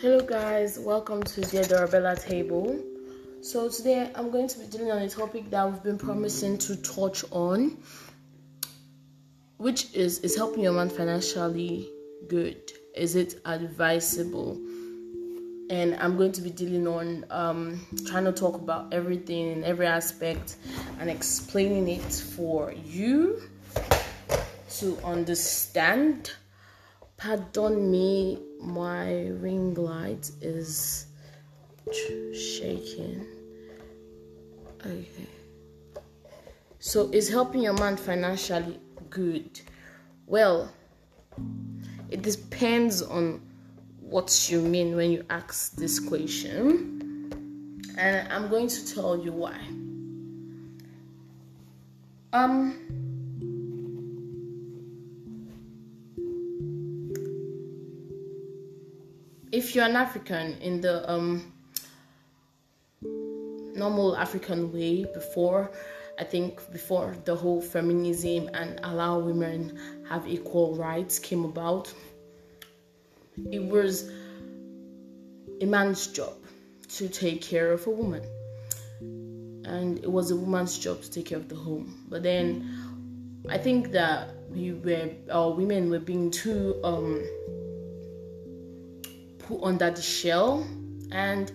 Hello, guys, welcome to the Dorabella table. So, today I'm going to be dealing on a topic that we've been promising to touch on, which is is helping your man financially good? Is it advisable? And I'm going to be dealing on um, trying to talk about everything in every aspect and explaining it for you to understand. Pardon me, my ring light is shaking. Okay. So, is helping your man financially good? Well, it depends on what you mean when you ask this question. And I'm going to tell you why. Um, if you're an African in the um, normal African way before, I think before the whole feminism and allow women have equal rights came about, it was a man's job to take care of a woman. And it was a woman's job to take care of the home. But then I think that we were, our women were being too um, put under the shell and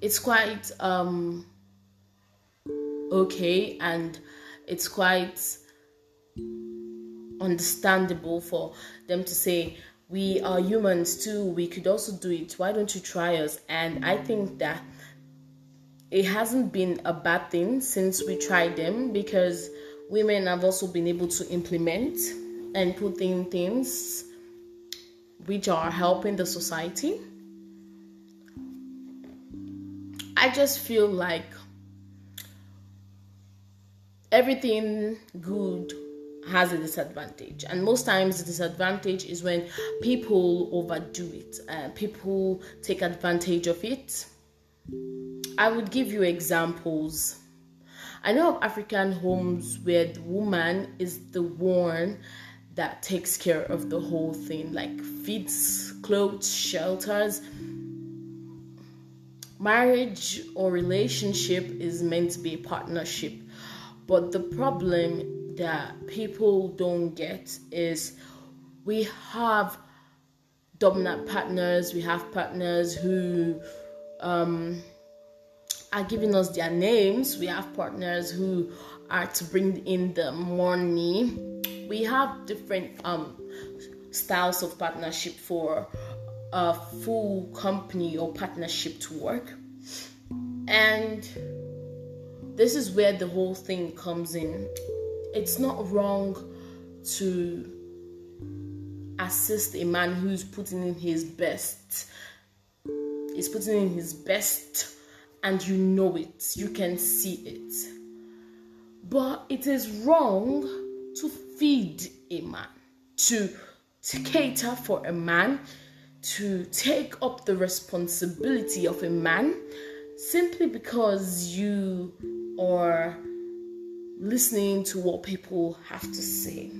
it's quite um okay and it's quite understandable for them to say we are humans too we could also do it why don't you try us? And i think that it hasn't been a bad thing since we tried them because women have also been able to implement and put in things which are helping the society. I just feel like everything good has a disadvantage, and most times the disadvantage is when people overdo it, uh, people take advantage of it. I would give you examples. I know of African homes where the woman is the one that takes care of the whole thing, like feeds, clothes, shelters. Marriage or relationship is meant to be a partnership, but the problem that people don't get is we have dominant partners, we have partners who um, are giving us their names, we have partners who are to bring in the money we have different um, styles of partnership for a full company or partnership to work. And this is where the whole thing comes in. It's not wrong to assist a man who's putting in his best. He's putting in his best, and you know it, you can see it. But it is wrong to feed a man, to, to cater for a man, to take up the responsibility of a man simply because you are listening to what people have to say.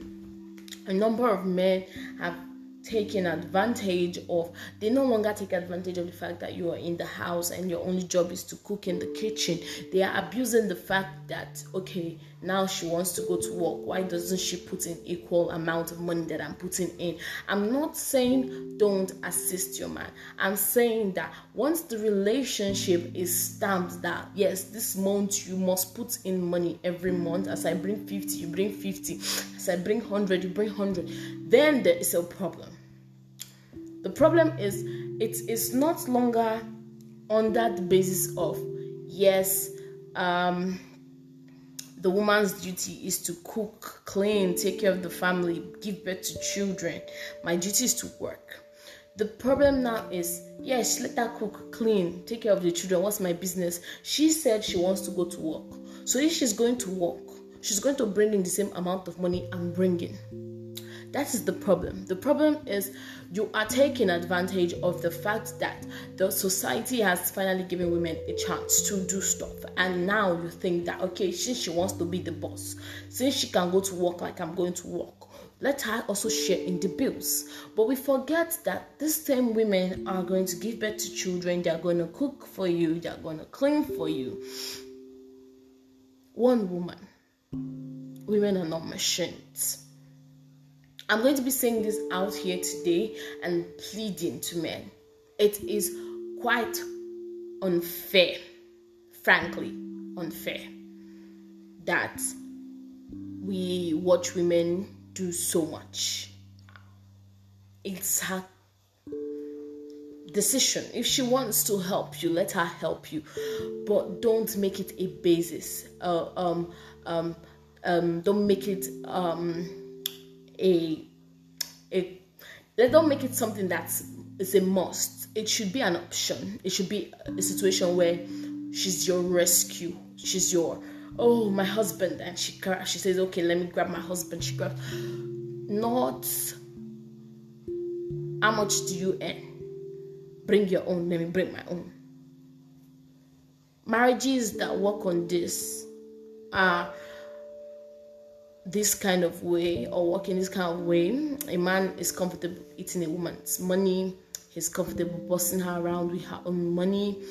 A number of men have taken advantage of they no longer take advantage of the fact that you are in the house and your only job is to cook in the kitchen. They are abusing the fact that okay now she wants to go to work. Why doesn't she put in equal amount of money that i'm putting in? I'm not saying don't assist your man. I'm saying that once the relationship is stamped that yes this month you must put in money every month. As i bring 50 you bring 50 as i bring 100 you bring 100 then there is a problem the problem is it is not longer on that basis of yes um the woman's duty is to cook, clean, take care of the family, give birth to children. My duty is to work. The problem now is, yes, let her cook, clean, take care of the children. What's my business? She said she wants to go to work. So if she's going to work, she's going to bring in the same amount of money I'm bringing. That is the problem. The problem is you are taking advantage of the fact that the society has finally given women a chance to do stuff. And now you think that, okay, since she wants to be the boss, since she can go to work like I'm going to work, let her also share in the bills. But we forget that these same women are going to give birth to children, they're going to cook for you, they're going to clean for you. One woman. Women are not machines. I'm going to be saying this out here today and pleading to men. It is quite unfair, frankly, unfair that we watch women do so much. It's her decision. If she wants to help you, let her help you, but don't make it a basis. Uh, um, um, um, don't make it um, a a. Don't make it something that's is a must. It should be an option. It should be a situation where she's your rescue. She's your oh my husband and she she says okay let me grab my husband she grabs not how much do you earn bring your own let me bring my own marriages that work on this are this kind of way or working this kind of way a man is comfortable eating a woman's money he's comfortable bossing her around with her own money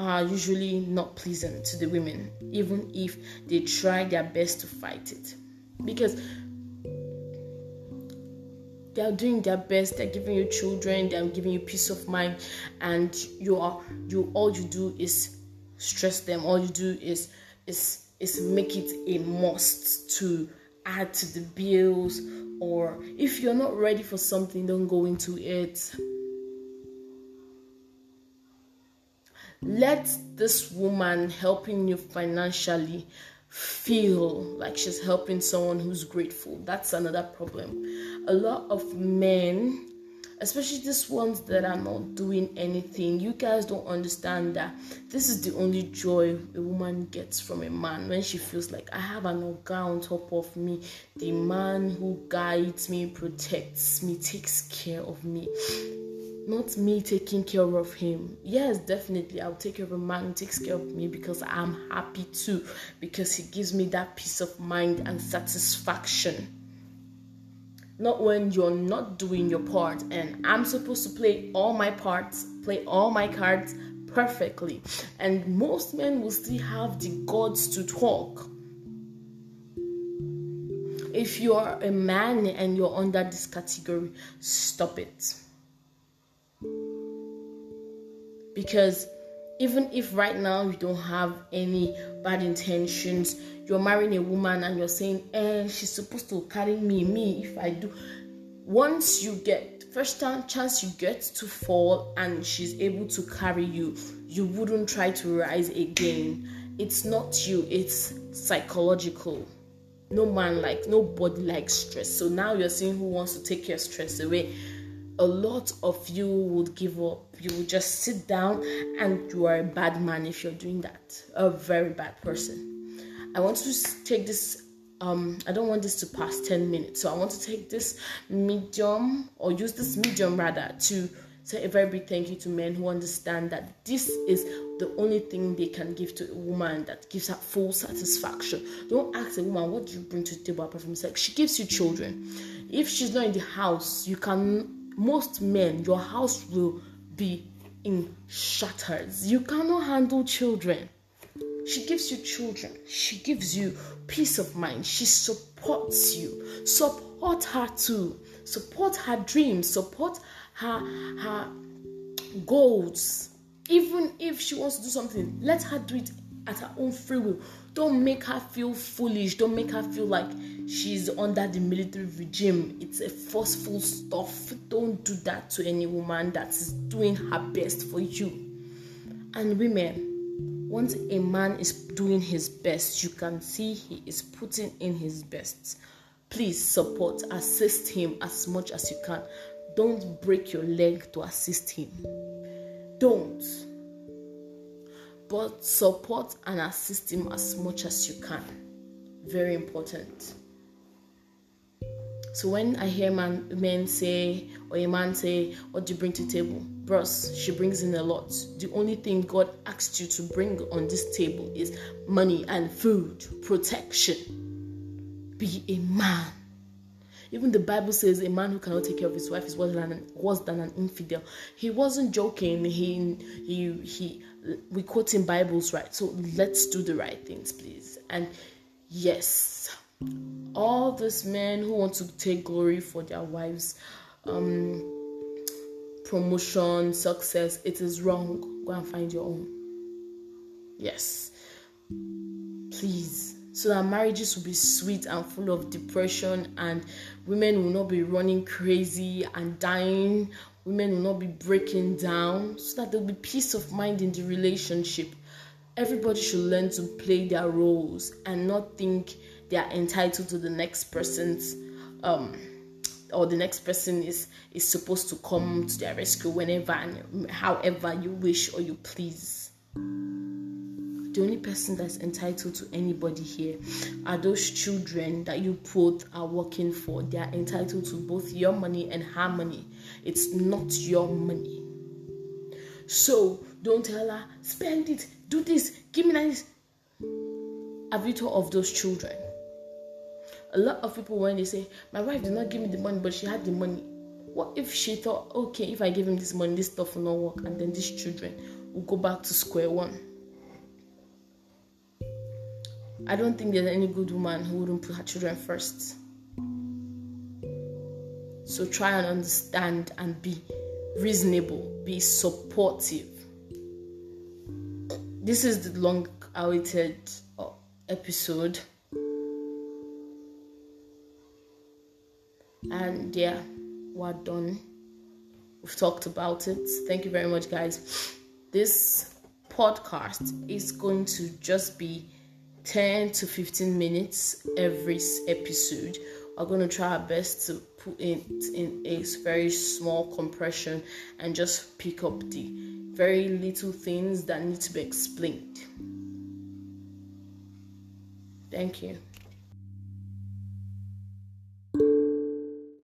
are usually not pleasant to the women, even if they try their best to fight it. Because they are doing their best, they're giving you children, they're giving you peace of mind, and you are you all you do is stress them, all you do is is is make it a must to add to the bills or if you're not ready for something don't go into it let this woman helping you financially feel like she's helping someone who's grateful. That's another problem. A lot of men, especially these ones that are not doing anything, you guys don't understand that this is the only joy a woman gets from a man when she feels like I have an organ on top of me. The man who guides me, protects me, takes care of me not me taking care of him. Yes, definitely, I'll take care of a man who takes care of me because I'm happy too, because he gives me that peace of mind and satisfaction. Not when you're not doing your part, and I'm supposed to play all my parts, play all my cards perfectly. And most men will still have the gods to talk. If you are a man and you're under this category, stop it because even if right now you don't have any bad intentions you're marrying a woman and you're saying eh she's supposed to carry me me if i do once you get first time chance you get to fall and she's able to carry you you wouldn't try to rise again it's not you it's psychological no man like nobody likes stress so now you're seeing who wants to take your stress away a lot of you would give up. You would just sit down and you are a bad man if you're doing that. A very bad person. I want to take this um I don't want this to pass 10 minutes. So I want to take this medium or use this medium rather to say a very big thank you to men who understand that this is the only thing they can give to a woman that gives her full satisfaction. Don't ask a woman what do you bring to the table apart from sex. She gives you children. If she's not in the house, you can most men, your house will be in shatters. You cannot handle children. She gives you children. She gives you peace of mind. She supports you. Support her too. Support her dreams. Support her her goals. Even if she wants to do something, let her do it at her own free will. Don't make her feel foolish. Don't make her feel like she's under the military regime. It's a forceful stuff. Don't do that to any woman that is doing her best for you. And women, once a man is doing his best, you can see he is putting in his best. Please support, assist him as much as you can. Don't break your leg to assist him. Don't but support and assist him as much as you can. Very important. So when I hear man, men say or a man say, "What do you bring to table?" Bros, she brings in a lot. The only thing God asked you to bring on this table is money and food, protection. Be a man. Even the Bible says a man who cannot take care of his wife is worse than an, worse than an infidel. He wasn't joking. He he he. We quote in Bibles, right? So let's do the right things, please. And yes, all these men who want to take glory for their wives, um, promotion, success, it is wrong. Go and find your own. Yes, please. So that marriages will be sweet and full of depression and women will not be running crazy and dying. Women will not be breaking down. So that there'll be peace of mind in the relationship. Everybody should learn to play their roles and not think they are entitled to the next person's um or the next person is is supposed to come to their rescue whenever and however you wish or you please the only person that's entitled to anybody here are those children that you put are working for. They are entitled to both your money and her money. It's not your money. So don't tell her, spend it, do this, give me this. Have you thought of those children? A lot of people, when they say, My wife did not give me the money, but she had the money. What if she thought, okay, if I give him this money, this stuff will not work, and then these children will go back to square one? I don't think there's any good woman who wouldn't put her children first. So try and understand and be reasonable, be supportive. This is the long awaited uh, episode. Yeah, we're done. We've talked about it. Thank you very much, guys. This podcast is going to just be 10 to 15 minutes every episode. We're going to try our best to put it in a very small compression and just pick up the very little things that need to be explained. Thank you.